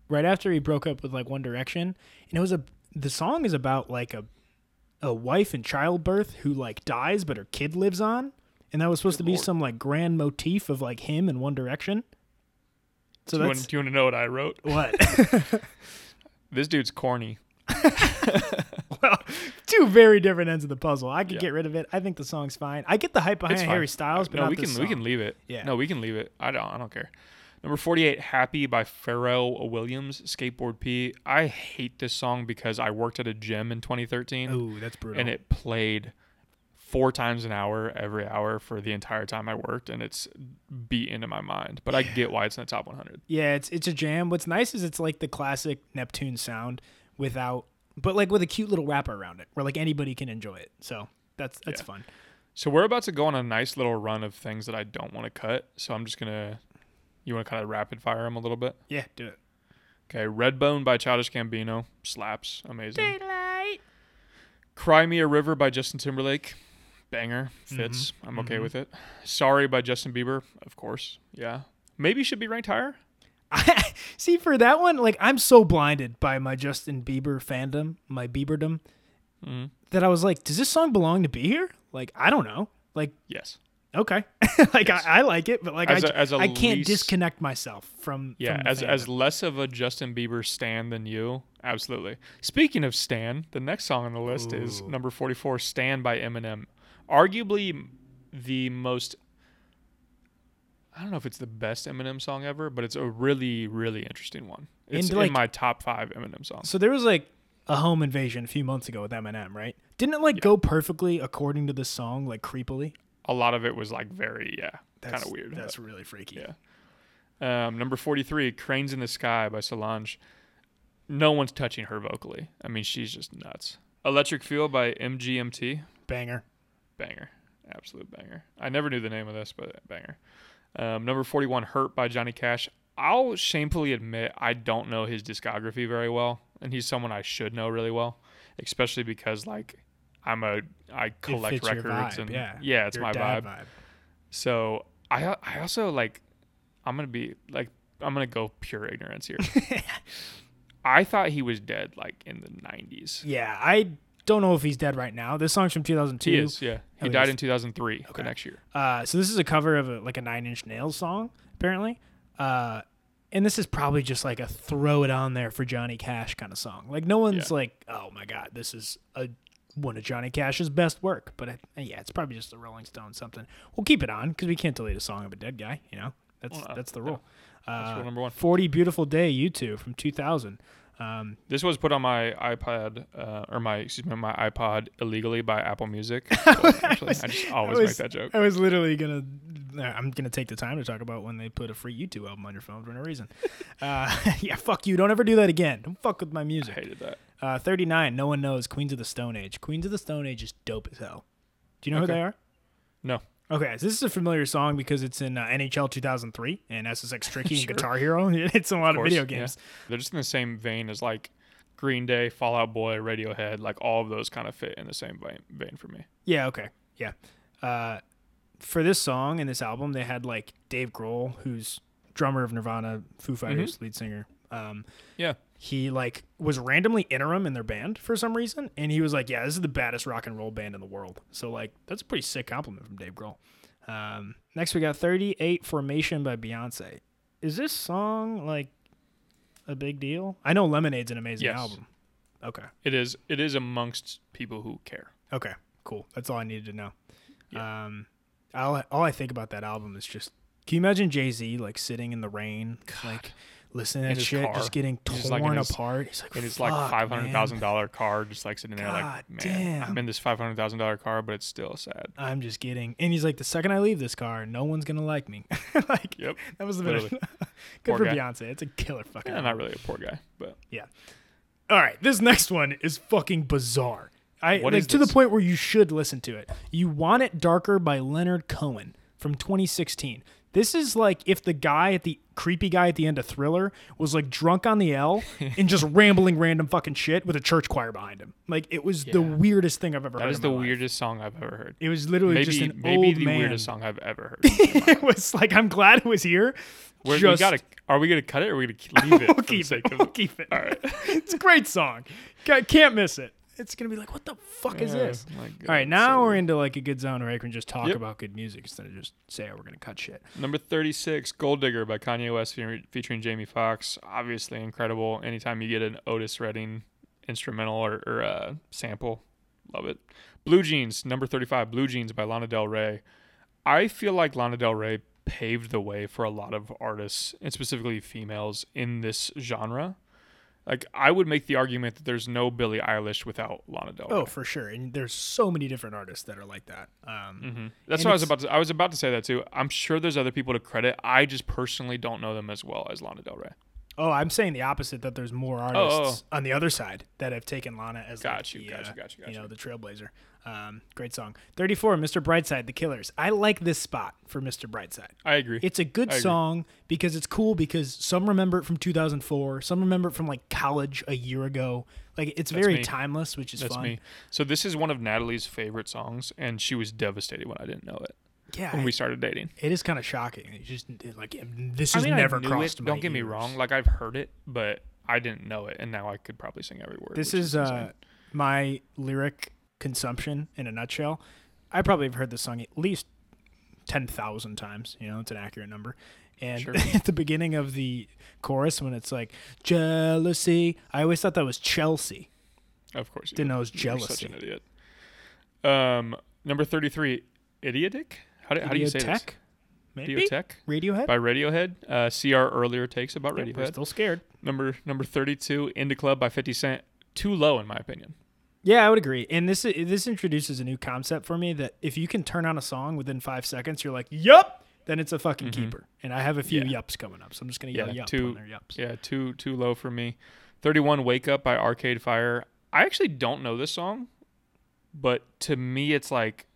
A: right after he broke up with like One Direction. And it was a, the song is about like a, a wife in childbirth who like dies, but her kid lives on. And that was supposed
B: Good
A: to be
B: lord.
A: some like grand motif of like him in One Direction. So
B: do, you want, do you want to know what I wrote?
A: what?
B: This dude's corny.
A: two very different ends of the puzzle. I could
B: Yeah.
A: get rid of it. I think the song's fine. I get the hype behind Harry. Styles, but
B: no, we can we can leave it.
A: Yeah.
B: No, we can leave it. I don't I don't care. Number 48, Happy by Pharrell Williams, Skateboard P. I hate this song because I worked at a gym in 2013
A: Ooh, that's brutal.
B: and it played four times an hour every hour for the entire time I worked and it's beat into my mind. But I get why it's in the top 100.
A: Yeah, it's it's a jam. What's nice is it's like the classic Neptune sound without, but like with a cute little wrapper around it, where like anybody can enjoy it. So that's that's
B: Yeah.
A: fun.
B: So we're about to go on a nice little run of things that I don't want to cut. So I'm just going to you want to kind of rapid fire them a little bit?
A: Yeah, do it.
B: Okay, Redbone by Childish Gambino slaps, amazing.
A: Daylight.
B: Cry Me a River by Justin Timberlake, banger, fits.
A: Mm-hmm.
B: I'm okay with it. Sorry by Justin Bieber, of course, yeah. Maybe should be ranked higher.
A: See, for that one, like I'm so blinded by my Justin Bieber fandom, my Bieberdom,
B: Mhm.
A: that I was like, does this song belong to be here? Like I don't know. Like
B: Yes,
A: Okay, like I, I like it, but like
B: As
A: I,
B: a- as a
A: I can't
B: least-
A: disconnect myself from
B: Yeah,
A: from
B: as as less of a Justin Bieber stan than you, absolutely. Speaking of stan, the next song on the list is number forty four, "Stan" by Eminem. Arguably the most. I don't know if it's the best Eminem song ever, but it's a really, really interesting one. It's
A: And, like-
B: in my top five Eminem songs.
A: So there was like a home invasion a few months ago with Eminem, right? Didn't it like go perfectly according to the song, like creepily?
B: A lot of it was like very, yeah, kind of weird.
A: That's really freaky.
B: Yeah. Um, number 43, Cranes in the Sky by Solange. No one's touching her vocally. I mean, she's just nuts. Electric Feel by MGMT.
A: Banger.
B: Banger. Absolute banger. I never knew the name of this, but banger. Um, number 41, Hurt by Johnny Cash. I'll shamefully admit I don't know his discography very well, and he's someone I should know really well, especially because, like, I'm a I collect records and
A: yeah,
B: yeah, it's
A: Your
B: my
A: dad
B: vibe. So I I also like I'm gonna be like I'm gonna go pure ignorance here. I thought he was dead like in the 90s.
A: Yeah, I don't know if he's dead right now. This song's from 2002.
B: He is, yeah. He
A: Oh,
B: died
A: yes.
B: in 2003,
A: Okay.
B: the next year.
A: Uh, so this is a cover of a, like a Nine Inch Nails song, apparently. Uh, and this is probably just like a throw it on there for Johnny Cash kind of song. Like no one's
B: Yeah.
A: like, oh my god, this is a one of Johnny Cash's best work. But I, yeah, it's probably just a Rolling Stone something. We'll keep it on because we can't delete a song of a dead guy. You know, that's
B: Well, no,
A: that's the rule.
B: That's
A: Uh,
B: rule number one.
A: Forty Beautiful Day, U2 from 2000. Um,
B: This was put on my iPad uh, or my excuse me my iPod illegally by Apple Music. Actually, I just always
A: was-
B: make that joke.
A: I was literally gonna. I'm gonna take the time to talk about when they put a free U2 album on your phone for no reason. Uh, yeah, fuck you. Don't ever do that again. Don't fuck with my music.
B: I hated that.
A: Uh, 39. No one knows. Queens of the Stone Age. Queens of the Stone Age is dope as hell. Do you know
B: Okay.
A: who they are?
B: No.
A: Okay, so this is a familiar song because it's in uh, NHL 2003 and SSX Tricky and Guitar Hero. It's in a lot of,
B: course,
A: video
B: yeah.
A: games.
B: They're just in the same vein as like Green Day, Fall Out Boy, Radiohead. Like all of those kind of fit in the same vein, vein for me.
A: Yeah, okay. Yeah. Uh, for this song and this album, they had like Dave Grohl, who's drummer of Nirvana, Foo Fighters, lead singer. Um,
B: Yeah.
A: He like was randomly interim in their band for some reason, and he was like, "Yeah, this is the baddest rock and roll band in the world." So like, that's a pretty sick compliment from Dave Grohl. Um, next, we got "38 Formation" by Beyonce. Is this song like a big deal? I know Lemonade's an amazing
B: Yes.
A: album. Okay.
B: It is. It is amongst people who care.
A: Okay, cool. That's all I needed to know. Um, all all I think about that album is just, can you imagine Jay Z like sitting in the rain, like listening to that shit,
B: car.
A: just getting torn
B: just, like, his-
A: apart? He's like,
B: in his like
A: "Fuck,
B: five hundred thousand dollar car, just like sitting there,
A: God
B: like man,
A: damn.
B: I'm in this five hundred thousand dollar car, but it's still sad.
A: I'm just kidding. And he's like, the second I leave this car, no one's gonna like me. like,
B: Yep.
A: that was a bit. Of, good
B: Poor
A: for
B: guy.
A: Beyonce. It's a killer fucking.
B: Yeah,
A: album.
B: not really a poor guy, but yeah.
A: All right, this next one is fucking bizarre. I
B: What
A: like to the point where you should listen to it. You Want It Darker by Leonard Cohen from 2016. This is like if the guy at the creepy guy at the end of Thriller was like drunk on the L and just rambling random fucking shit with a church choir behind him. Like it was the weirdest thing I've ever
B: that
A: heard.
B: is
A: in
B: the
A: life.
B: weirdest song I've ever heard.
A: It was literally
B: Maybe
A: just an
B: maybe
A: old
B: the
A: man.
B: weirdest song I've ever heard.
A: it was like I'm glad it was here.
B: We're, we gotta, Are we gonna cut it or are we gonna leave it?
A: we'll keep it. We'll keep it.
B: All right.
A: it's a great song. Ca- Can't miss it. It's gonna be like, what the fuck is this? All right, now we're into like a good zone where I can just talk
B: Yep.
A: about good music instead of just say, oh, we're gonna cut shit.
B: Number 36, Gold Digger by Kanye West fe- featuring Jamie Foxx. Obviously incredible. Anytime you get an Otis Redding instrumental or, or uh, sample, love it. Blue Jeans, number 35, Blue Jeans by Lana Del Rey. I feel like Lana Del Rey paved the way for a lot of artists, and specifically females, in this genre. Like, I would make the argument that there's no Billie Eilish without Lana Del Rey.
A: Oh, for sure. And there's so many different artists that are like that. Um,
B: hmm That's what I was about to. I was about to say that too. I'm sure there's other people to credit. I just personally don't know them as well as Lana Del Rey.
A: Oh, I'm saying the opposite. That there's more artists on the other side that have taken Lana as like,
B: Oh, you,
A: the,
B: got you,
A: uh,
B: got you, got
A: you know, the trailblazer. Um, great song. 34, Mr. Brightside, The Killers. I like this spot for Mr. Brightside.
B: I agree.
A: It's a good
B: I agree.
A: song because it's cool because some remember it from 2004, some remember it from like college a year ago. Like it's
B: That's
A: very
B: me.
A: timeless, which is
B: That's
A: fun.
B: me. So this is one of Natalie's favorite songs, and she was devastated when I didn't know it
A: Yeah,
B: when we started dating.
A: it is kind of shocking. It just it, like this
B: I
A: has
B: mean,
A: never
B: I
A: crossed
B: it. Don't get me wrong. Like I've heard it, but I didn't know it, and now I could probably sing every word.
A: This
B: which
A: is uh, my lyric consumption in a nutshell. I probably have heard this song at least ten thousand times. You know, it's an accurate number. And
B: Sure.
A: at the beginning of the chorus, when it's like jealousy, I always thought that was Chelsea.
B: Of course,
A: Didn't know it was
B: You're Such
A: jealousy.
B: an idiot. Um, number thirty-three, idiotic. How do, how do you say this?
A: Maybe
B: Idioteque
A: Radiohead.
B: by Radiohead. Uh, see our earlier takes about
A: Yeah, we're
B: Radiohead.
A: still scared.
B: Number number thirty-two, In Da Club by Fifty Cent. Too low in my opinion.
A: Yeah, I would agree. And this this introduces a new concept for me that if you can turn on a song within five seconds, you're like, "Yup," then it's a fucking keeper. And I have a few
B: Mm-hmm. Yeah.
A: yups coming up, so I'm just gonna yell
B: Yeah,
A: yup
B: two-
A: when they're yups.
B: Yeah, too too low for me. Thirty-one, Wake Up by Arcade Fire. I actually don't know this song, but to me, it's like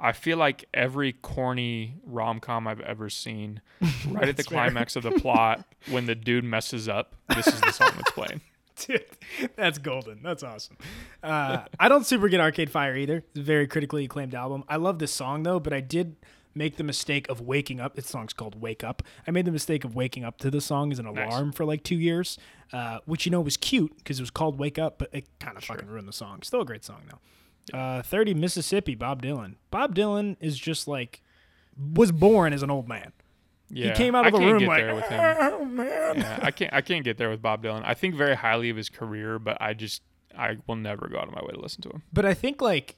B: I feel like every corny rom com I've ever seen, right at the
A: fair.
B: climax of the plot, when the dude messes up, this is the song that's playing.
A: Dude, that's golden. That's awesome. Uh, I don't super get Arcade Fire either. It's a very critically acclaimed album. I love this song though, but I did make the mistake of waking up. This song's called "Wake Up." I made the mistake of waking up to the song as an
B: Nice.
A: alarm for like two years, uh, which you know was cute because it was called "Wake Up," but it kind of fucking ruined the song. Still a great song though. Uh, Thirty Mississippi, Bob Dylan. Bob Dylan is just like was born as an old man.
B: Yeah, he
A: came out of
B: I
A: the room
B: get
A: like,
B: there
A: "Oh man."
B: Yeah, I can't. I can't get there with Bob Dylan. I think very highly of his career, but I just I will never go out of my way to listen to him.
A: But I think like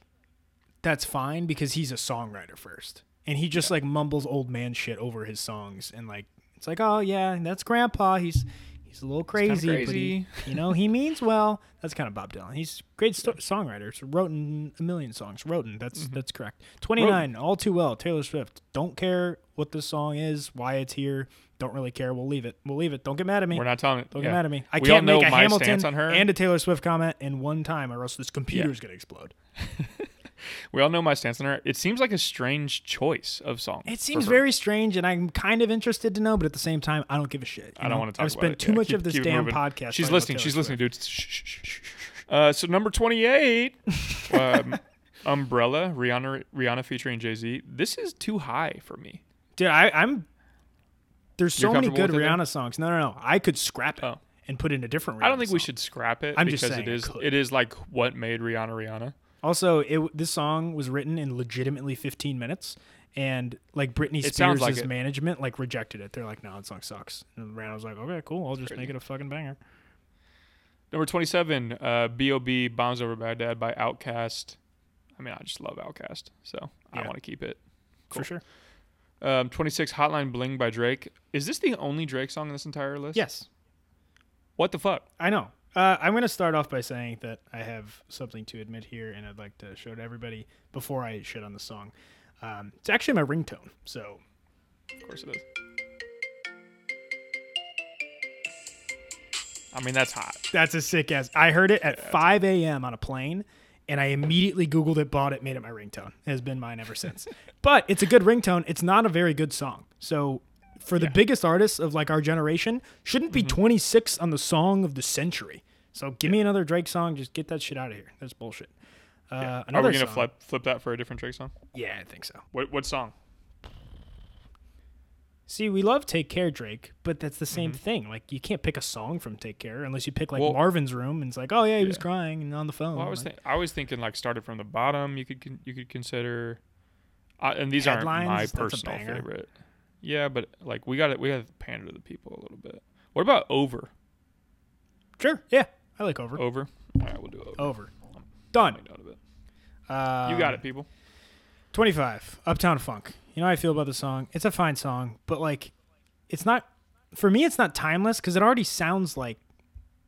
A: that's fine because he's a songwriter first. And he just like mumbles old man shit over his songs and like it's like, "Oh yeah, that's grandpa. He's he's a little
B: kinda
A: crazy, but he, you know, he means well." That's kind of Bob Dylan. He's a great sto- songwriter. So wrote in a million songs. Wrote in. That's
B: Mm-hmm.
A: that's correct. 29, All Too Well, Taylor Swift. Don't care what the song is, why it's here. Don't really care. We'll leave it. We'll leave it. Don't get mad at me.
B: We're not telling it.
A: Don't
B: yeah.
A: get mad at me. I
B: We
A: can't
B: know
A: make a
B: my
A: Hamilton
B: on her.
A: and a Taylor Swift comment in one time, or else this computer's gonna explode.
B: We all know my stance on her. It seems like a strange choice of song.
A: It seems very strange, and I'm kind of interested to know, but at the same time, I don't give a shit.
B: I don't
A: know?
B: want to talk about it.
A: I've spent too
B: Yeah,
A: much
B: keep-
A: of this damn
B: moving.
A: podcast.
B: She's listening. She's listening, dude. Uh, so number twenty-eight, um, Umbrella, Rihanna, Rihanna featuring Jay Z. This is too high for me.
A: Dude, I, I'm. There's so many good
B: it.
A: Rihanna songs. No, no, no. I could scrap it
B: Oh.
A: and put in a different. Rihanna
B: I don't think we should scrap it
A: I'm
B: because
A: just saying
B: it is it is like what made Rihanna Rihanna.
A: Also, it this song was written in legitimately 15 minutes, and like Britney
B: It sounds
A: Spears'
B: like it.
A: management like rejected it. They're like, "No, that song sucks." And Rihanna was like, "Okay, cool. I'll just make it a fucking banger."
B: Number twenty-seven, uh, B.O.B. Bombs Over Baghdad by OutKast. I mean, I just love OutKast, so I
A: Yeah.
B: want to keep it. Cool.
A: For sure.
B: Um, twenty-six, Hotline Bling by Drake. Is this the only Drake song in this entire list?
A: Yes.
B: What the fuck?
A: I know. Uh, I'm going to start off by saying that I have something to admit here, and I'd like to show it to everybody before I shit on the song. Um, it's actually my ringtone. So
B: Of course it is. I mean, that's hot.
A: that's a sick ass. I heard it at 5 a.m. on a plane, and I immediately Googled it, bought it, made it my ringtone. It has been mine ever since. but it's a good ringtone. It's not a very good song. So for the biggest artists of like our generation, shouldn't be 26 on the song of the century. So give me another Drake song. Just get that shit out of here. That's bullshit. Uh,
B: Are
A: another
B: we gonna
A: song-
B: flip flip that for a different Drake song?
A: Yeah, I think so.
B: What what song?
A: See, we love Take Care Drake, but that's the same thing. Like you can't pick a song from Take Care unless you pick like
B: Mm-hmm. Well-
A: Marvin's Room and it's like, oh yeah, he was crying and on the phone.
B: Well, I was
A: Like,
B: think, I was thinking like started from the bottom. You could you could consider, uh, and these aren't my
A: Headlines, that's a
B: personal favorite. Yeah, but like we got it. We got to pander to the people a little bit. What about over?
A: sure, yeah, I like Over.
B: Over. All right, we'll do over.
A: Over. Done.
B: Make note of it.
A: Um,
B: You got it, people.
A: 25. Uptown Funk. You know how I feel about the song? It's a fine song, but like it's not for me it's not timeless cuz it already sounds like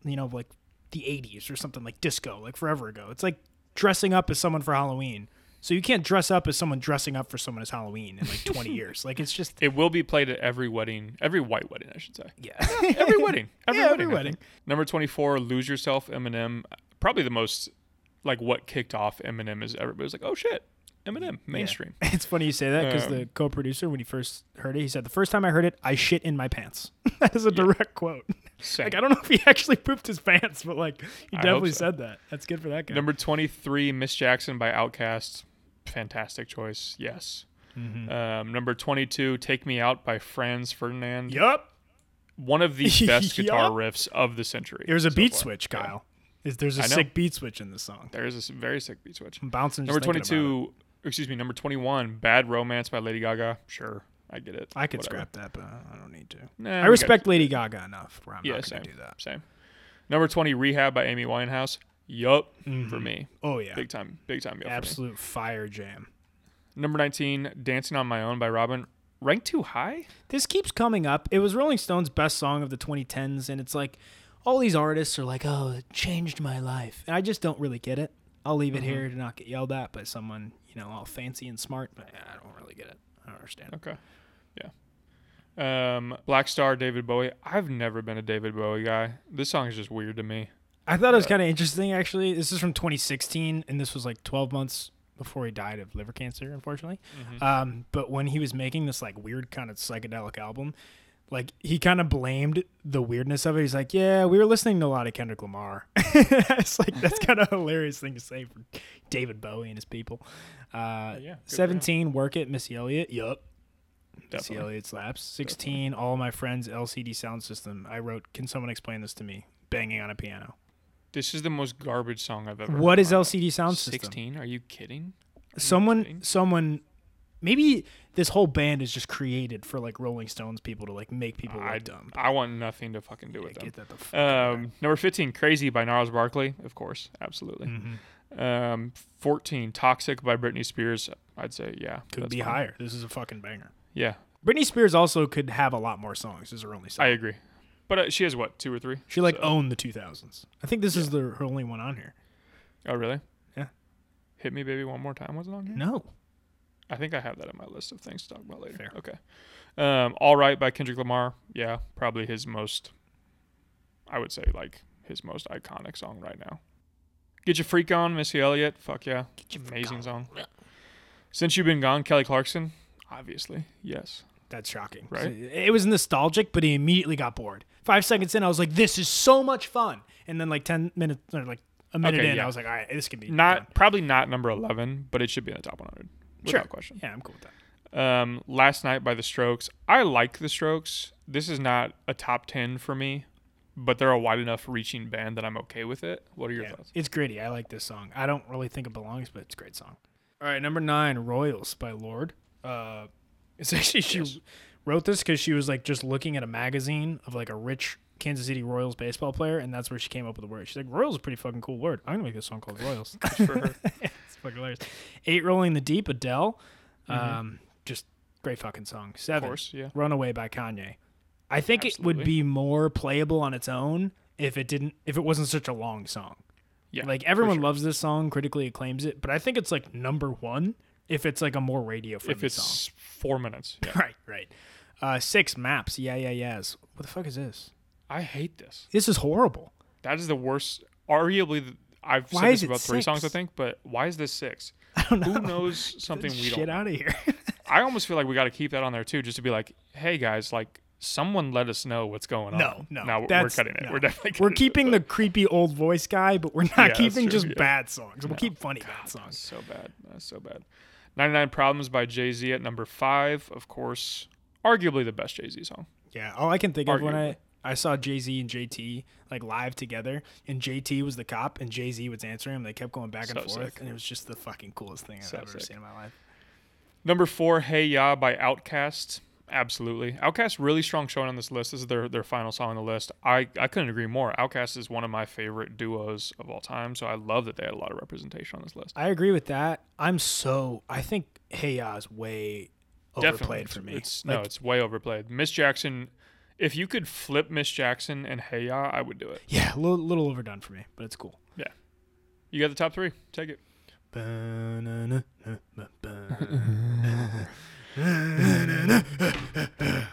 A: you know like the 80s or something like disco, like forever ago. It's like dressing up as someone for Halloween. So you can't dress up as someone dressing up for someone as Halloween in like 20 years. Like it's just
B: It will be played at every wedding, every white wedding, I should say.
A: yeah.
B: Every wedding. Every
A: Yeah,
B: wedding.
A: every wedding.
B: Number 24, Lose Yourself, Eminem. Probably the most, like, what kicked off Eminem is everybody was like, oh shit, Eminem, mainstream.
A: It's funny you say that because
B: Um,
A: the co-producer, when he first heard it, he said the first time I heard it, I shit in my pants. that is a direct quote.
B: Same.
A: Like I don't know if he actually pooped his pants, but like he
B: I
A: definitely
B: so.
A: said that. That's good for that guy.
B: Number 23, Miss Jackson by OutKast. Fantastic choice. Yes.
A: Mm-hmm.
B: Um, number 22, Take Me Out by Franz Ferdinand.
A: yup.
B: One of the best guitar
A: Yup.
B: riffs of the century.
A: There's a
B: so
A: beat
B: far.
A: switch,
B: Yeah.
A: Kyle. Is There's a sick beat switch in this song.
B: There is a very sick beat switch.
A: I'm bouncing.
B: Number
A: Just thinking
B: 22, excuse me, number 21, Bad Romance by Lady Gaga. Sure, I get it.
A: I could
B: Whatever.
A: scrap that, but I don't need to.
B: Nah,
A: I respect Lady Gaga enough where I'm
B: Yeah,
A: not going to do that.
B: Same. Number 20, Rehab by Amy Winehouse. Yup, for
A: Mhm.
B: me.
A: Oh yeah,
B: Big time, big time. Yup
A: absolute fire jam.
B: Number 19, Dancing on My Own by Robyn. Ranked too high?
A: This keeps coming up. It was Rolling Stone's best song of the 2010s, and it's like all these artists are like, "Oh, it changed my life," and I just don't really get it. I'll leave it
B: Mm-hmm.
A: here to not get yelled at by someone you know all fancy and smart, but I don't really get it. I don't understand. it.
B: Okay. Yeah. Um, Blackstar, David Bowie. I've never been a David Bowie guy. This song is just weird to me.
A: I thought it was kind of interesting actually. This is from 2016, and this was like 12 months before he died of liver cancer, unfortunately. Um, but when he was making this like weird kind of psychedelic album, like he kind of blamed the weirdness of it. He's like, "Yeah, we were listening to a lot of Kendrick Lamar." it's like that's kind of a hilarious thing to say for David Bowie and his people. Uh,
B: yeah,
A: 17, work it, Missy Elliott. Yup. Missy
B: Definitely.
A: Elliott slaps. 16, all my friends LCD Soundsystem. I wrote, "Can someone explain this to me?" Banging on a piano.
B: This is the most garbage song I've ever
A: What is LCD sound
B: life.
A: system?
B: 16? Are you kidding?
A: someone
B: kidding?
A: someone maybe this whole band is just created for like Rolling Stones people to like make people look dumb.
B: I want nothing to fucking do
A: Yeah,
B: with them.
A: get that the fuck out
B: Um, number 15, Crazy by Gnarls Barkley. Of course, absolutely.
A: Mhm.
B: Um, 14, Toxic by Britney Spears. I'd say, yeah.
A: Could be
B: fine.
A: higher. This is a fucking banger.
B: Yeah,
A: Britney Spears also could have a lot more songs. This is her only song.
B: I agree. But uh, she has what, two or three?
A: she like
B: So-
A: owned the 2000s. I think this is the her only one on here.
B: Oh, really?
A: Yeah.
B: Hit Me Baby One More Time wasn't on here?
A: No.
B: I think I have that on my list of things to talk about later.
A: Fair.
B: Okay. Um, All Right by Kendrick Lamar. Yeah, probably his most, I would say, like his most iconic song right now. Get Your Freak On, Missy Elliott. Fuck yeah. Amazing song. Since You've Been Gone, Kelly Clarkson. Obviously, yes.
A: That's shocking.
B: Right?
A: It was nostalgic, but he immediately got bored. Five seconds in, I was like, "This is so much fun," and then like ten minutes or like a minute
B: Okay,
A: in,
B: yeah.
A: I was like, "All right, this can be
B: Not
A: fun."
B: probably not number eleven, but it should be in the top 100 without
A: Sure.
B: question.
A: Yeah, I'm cool with that.
B: Um, Last Night by The Strokes. I like The Strokes. This is not a top ten for me, but they're a wide enough reaching band that I'm okay with it. What are your
A: Yeah,
B: thoughts?
A: it's gritty. I like this song. I don't really think it belongs, but it's a great song. All right, number nine, Royals by Lorde. Uh, it's actually she
B: Yes.
A: wrote this because she was like just looking at a magazine of like a rich Kansas City Royals baseball player, and that's where she came up with the word. She's like, Royals is a pretty fucking cool word. I'm gonna make this song called Royals.
B: for her.
A: it's fucking hilarious. Eight, Rolling the Deep, Adele.
B: Mhm.
A: Um, just great fucking song.
B: Of
A: Seven,
B: course, yeah.
A: Runaway by Kanye. I think it would be more playable on its own if it didn't if it wasn't such a long song.
B: Yeah.
A: Like everyone
B: sure.
A: loves this song, critically acclaims it, but I think it's like number one if it's like a more radio friendly
B: if it's
A: song.
B: Four minutes. Yeah.
A: Right, right. Uh, six maps. Yeah, yeah, yes. What the fuck is this?
B: I hate this.
A: This is horrible.
B: That is the worst. Arguably, the, I've
A: Why
B: said this about three songs, I think, but why is this six?
A: I don't know.
B: Who knows something we don't?
A: Get out of here.
B: I almost feel like we got to keep that on there too, just to be like, hey guys, like someone let us know what's going
A: No,
B: on.
A: no,
B: no, we're- we're cutting it.
A: no.
B: We're definitely
A: we're keeping
B: it,
A: the creepy old voice guy, but we're not
B: Yeah,
A: keeping
B: true,
A: just
B: yeah.
A: bad songs. We'll
B: No.
A: keep funny
B: but-
A: bad songs.
B: So bad. That's so bad. 99 Problems by Jay Z at number five, of course, arguably the best Jay Z song.
A: Yeah, all I can think of when I I saw Jay Z and JT like live together, and JT was the cop, and Jay Z was answering him. They kept going back and
B: So
A: forth,
B: sick.
A: and it was just the fucking coolest thing I've
B: So
A: ever
B: sick.
A: seen in my life.
B: Number four, Hey Ya by OutKast. Absolutely. OutKast really strong showing on this list. This is their, their final song on the list. I, I couldn't agree more. OutKast is one of my favorite duos of all time, so I love that they had a lot of representation on this list.
A: I agree with that. I'm so I think Hey Ya is way overplayed
B: Definitely.
A: for me.
B: It's,
A: Like,
B: no, it's way overplayed. Miss Jackson, if you could flip Miss Jackson and Hey Ya, I would do it.
A: yeah, a little, little overdone for me, but it's cool. Yeah.
B: You got the top three. Take it.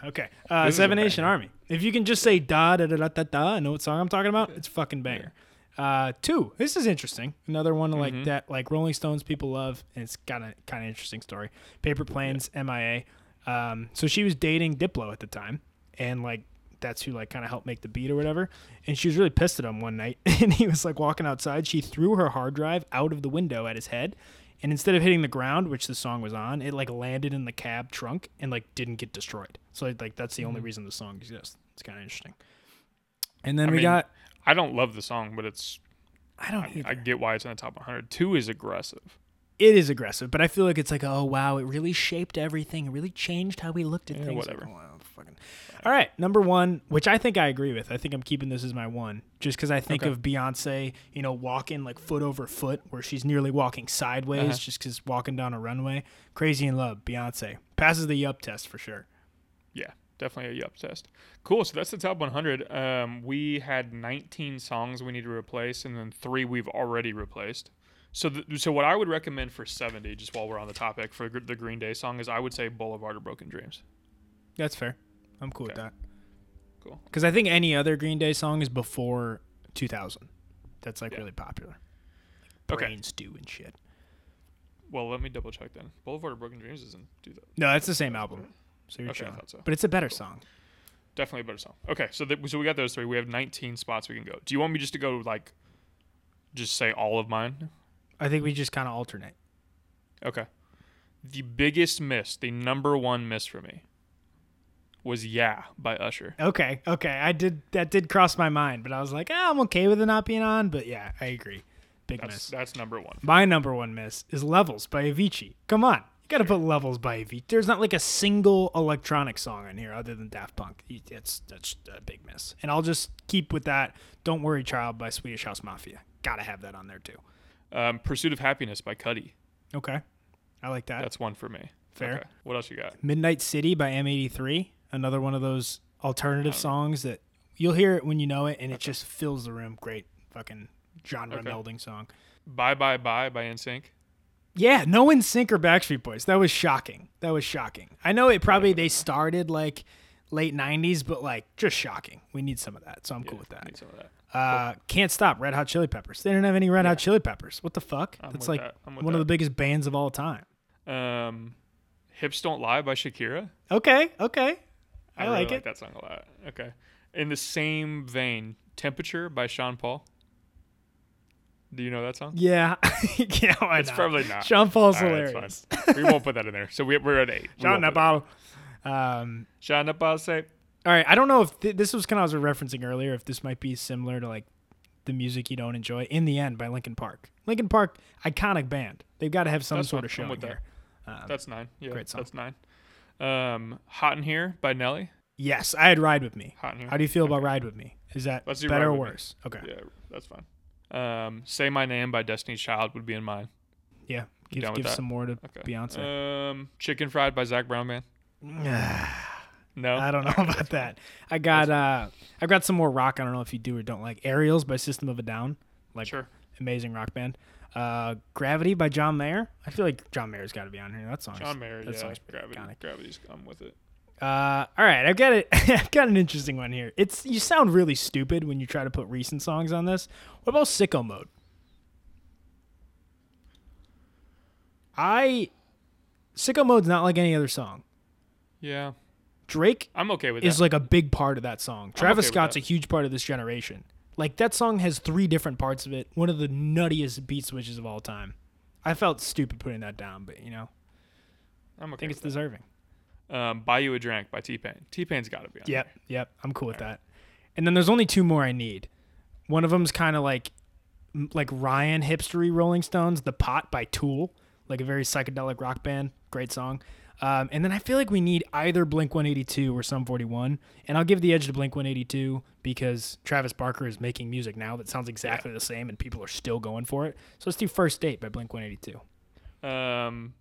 A: okay, uh,
B: This is a
A: Seven Nation. Army. If you can just say da da da da da da, I know what song I'm talking about. It's fucking banger. Uh, two. This is interesting. Another one like
B: Mhm.
A: that, like Rolling Stones people love, and it's got a kind of interesting story. Paper Planes, MIA. Um, so she was dating Diplo at the time, and like that's who like kind of helped make the beat or whatever. And she was really pissed at him one night, and he was like walking outside. She threw her hard drive out of the window at his head, and instead of hitting the ground, which the song was on, it like landed in the cab trunk and like didn't get destroyed. So like that's the only
B: Mhm.
A: reason the song exists. It's kind of interesting. And then
B: I
A: we
B: mean,
A: got
B: I don't love the song, but it's
A: I don't
B: I. I get why it's in the top 100. Two is aggressive.
A: it is aggressive, but I feel like it's like, oh wow, it really shaped everything. It really changed how we looked at
B: Yeah,
A: things.
B: whatever.
A: Wow, fucking- All right, number one, which I think I agree with. I think I'm keeping this as my one, just because I think
B: Okay.
A: of Beyonce, you know, walking like foot over foot, where she's nearly walking sideways,
B: Uh-huh.
A: just because walking down a runway. Crazy in love, Beyonce passes the yup test for sure.
B: Yeah, definitely a yup test. Cool. So that's the top 100. Um, we had 19 songs we need to replace, and then three we've already replaced. So, th- so what I would recommend for 70, just while we're on the topic for gr- the Green Day song, is I would say Boulevard of Broken Dreams.
A: That's fair. I'm cool
B: Okay.
A: with that.
B: Cool.
A: Because I think any other Green Day song is before 2000. That's like
B: Yeah.
A: really popular. Like
B: Okay.
A: Brain stew and shit.
B: Well, let me double check then. Boulevard of Broken Dreams isn't do that.
A: No, that's the same album. So you're
B: Okay, I
A: chilling.
B: thought so.
A: But it's a better song.
B: Definitely a better song. Okay, so th- so we got those three. We have 19 spots we can go. Do you want me just to go like, just say all of mine?
A: I think we just kind of alternate.
B: Okay. The biggest miss, the number one miss for me, was "Yeah" by Usher.
A: Okay, okay. I did that did cross my mind, but I was like, ah, I'm okay with it not being on. But yeah, I agree. Big
B: That's
A: miss.
B: that's number one.
A: My number one miss is Levels by Avicii. Come on. You gotta put Levels by Avicii. There's not like a single electronic song on here other than Daft Punk. It's that's a big miss. And I'll just keep with that. Don't Worry Child by Swedish House Mafia. Gotta have that on there too.
B: Um, "Pursuit of Happiness" by Cudi.
A: Okay. I like that.
B: That's one for me.
A: Fair.
B: Okay. What else you got?
A: Midnight City by M83. Another one of those alternative songs that you'll hear it when you know it and it just fills the room. Great fucking genre
B: Okay.
A: melding song.
B: "Bye Bye Bye" by NSYNC.
A: Yeah, no NSYNC or Backstreet Boys. That was shocking. That was shocking. I know it probably they started like late '90s, but like just shocking. We need some of that, so I'm cool with that.
B: Need some of that.
A: Uh, Can't stop. Red Hot Chili Peppers. They didn't have any Red Hot Chili Peppers. What the fuck?
B: I'm
A: That's like
B: that.
A: One of the biggest bands of all time.
B: Um, "Hips Don't Lie" by Shakira.
A: Okay, okay, I,
B: really
A: like it.
B: that song a lot. Okay. In the same vein, "Temperature" by Sean Paul. Do you know that song?
A: Yeah, yeah. Why
B: It's
A: not?
B: probably not.
A: Sean Paul's
B: All right,
A: hilarious.
B: we won't put that in there. So we, we're at eight.
A: Sean
B: won't put that
A: Paul. Um.
B: Sean Paul say.
A: all right. I don't know if th- this was kind of I was referencing earlier. If this might be similar to like the music you don't enjoy. In the end, by Linkin Park. Linkin Park, iconic band. They've got to have some
B: That's
A: sort of show
B: with
A: here.
B: that.
A: Um,
B: That's nine. Yeah,
A: Great song.
B: That's nine. Um, "Hot in Here" by Nelly.
A: yes, I had Ride with Me.
B: Hot in Here.
A: How do you feel about Ride with Me? Is that
B: Let's
A: better or
B: With Me.
A: worse? Okay.
B: Yeah, that's fine. Um, "Say My Name" by Destiny's Child would be in mine.
A: Yeah. Give,
B: down with
A: give some more to
B: Okay.
A: Beyonce.
B: Um, "Chicken Fried" by Zac Brown Band. No,
A: I don't know about that. I got uh I've got some more rock. I don't know if you do or don't like Aerials by System of a Down. Like
B: Sure.
A: amazing rock band. Uh Gravity by John Mayer. I feel like John Mayer's got to be on here. That song.
B: John Mayer.
A: that
B: yeah,
A: song's
B: gravity.
A: iconic.
B: Gravity's. I'm with it.
A: Uh all right, I've got it. I've got an interesting one here. It's you sound really stupid when you try to put recent songs on this. What about Sicko Mode? I Sicko Mode's not like any other song.
B: Yeah,
A: Drake
B: I'm okay with
A: is
B: that.
A: like a big part of that song. Travis
B: okay
A: Scott's a huge part of this generation. Like that song has three different parts of it. One of the nuttiest beat switches of all time. I felt stupid putting that down, but you know,
B: I'm
A: I think it's
B: with
A: deserving.
B: Um, "Buy You a Drink" by T Pain. T Pain's got to be on.
A: Yep, yep. I'm cool with that. And then there's only two more I need. One of them's kind of like like Ryan hipstery Rolling Stones, "The Pot" by Tool, like a very psychedelic rock band. Great song. Um, and then I feel like we need either Blink 182 or Sum 41. And I'll give the edge to Blink 182 because Travis Barker is making music now that sounds exactly the same and people are still going for it. So let's do First Date by Blink 182.
B: Um,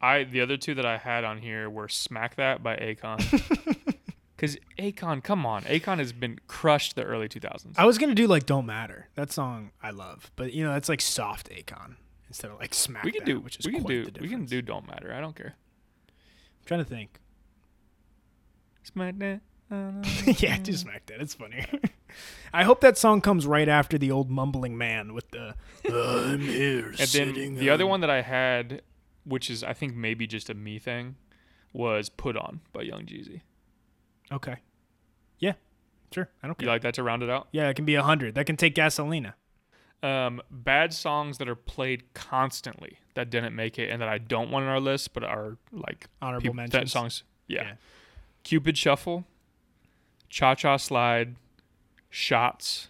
B: I the other two that I had on here were "Smack That" by Akon. Because Akon, come on, Akon has been crushed the early 2000s.
A: I was going to do like Don't Matter. That song I love. But, you know, that's like soft Akon instead of like Smack
B: we can
A: That,
B: do.
A: which is
B: We can do. We can do. Don't matter. I don't care.
A: I'm trying to think.
B: Smack that.
A: Uh, yeah, do smack that. It's funny. I hope that song comes right after the old mumbling man with the I'm here
B: And then
A: sitting
B: the other one that I had, which is I think maybe just a me thing, was "Put On" by Young Jeezy.
A: Okay. Yeah. Sure. I don't care.
B: You like that to round it out?
A: yeah, it can be a hundred. That can take Gasolina.
B: Um, bad songs that are played constantly that didn't make it and that I don't want on our list, but are like
A: Honorable
B: peop- that
A: mentions.
B: songs. Yeah.
A: Yeah.
B: Cupid Shuffle, Cha Cha Slide, Shots,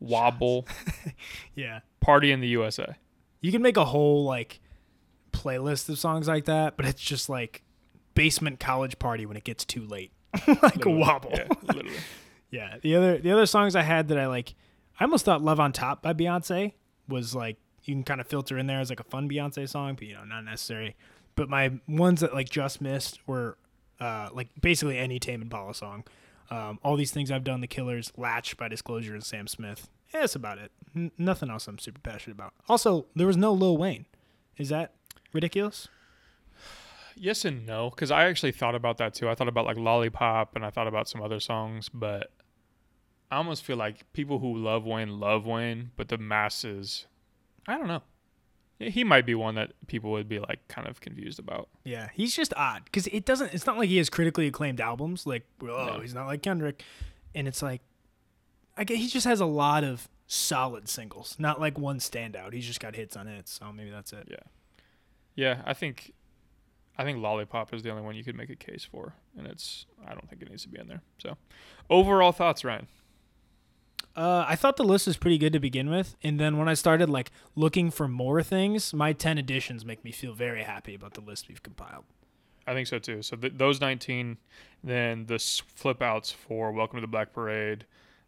B: Wobble,
A: Yeah.
B: Party in the USA.
A: You can make a whole like playlist of songs like that, but it's just like basement college party when it gets too late, like a
B: Literally.
A: wobble.
B: Yeah, literally.
A: Yeah. The other the other songs I had that I like I almost thought Love on Top by Beyonce was like you can kind of filter in there as like a fun Beyonce song, but you know, not necessary. But my ones that like just missed were uh like basically any Tame Impala song. Um, all these things I've done, The Killers, Latch by Disclosure and Sam Smith. Yeah, that's about it. N- nothing else I'm super passionate about. Also, there was no Lil Wayne. Is that ridiculous?
B: Yes and no, because I actually thought about that too. I thought about like Lollipop, and I thought about some other songs, but I almost feel like people who love Wayne love Wayne, but the masses, I don't know. He might be one that people would be like kind of confused about.
A: Yeah, he's just odd because it doesn't. It's not like he has critically acclaimed albums. Like, oh,
B: No.
A: he's not like Kendrick, and it's like, I get he just has a lot of solid singles, not like one standout. He's just got hits on hits. So maybe that's it.
B: Yeah, yeah, I think, I think Lollipop is the only one you could make a case for, and it's I don't think it needs to be in there. So, overall thoughts, Ryan?
A: Uh, I thought the list was pretty good to begin with, and then when I started like looking for more things, my ten additions make me feel very happy about the list we've compiled.
B: I think so too. So th- those 19, then the s- flip outs for Welcome to the Black Parade,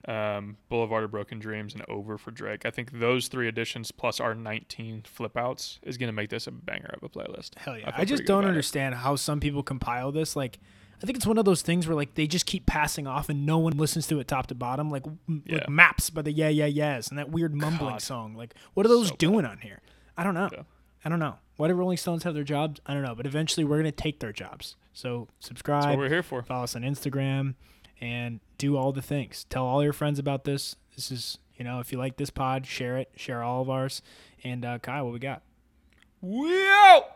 B: um, Boulevard of Broken Dreams, and Over for Drake. I think those three additions plus our 19 flip outs is going to make this a banger of a playlist.
A: Hell yeah!
B: feel
A: I, just don't
B: about it.
A: understand how some people compile this. Like, I think it's one of those things where like they just keep passing off and no one listens to it top to bottom. Like, m-
B: Yeah.
A: like maps by the Yeah Yeah Yeahs and that weird mumbling
B: God.
A: song. Like, what are those
B: So bad.
A: doing on here? I don't know.
B: Yeah.
A: I don't know. Why do Rolling Stones have their jobs? I don't know. But eventually, we're gonna take their jobs. So
B: That's
A: subscribe,
B: what we're here for.
A: follow us on Instagram, and do all the things. Tell all your friends about this. This is you know if you like this pod, share it. Share all of ours. And uh, Kyle, what we got?
B: We out!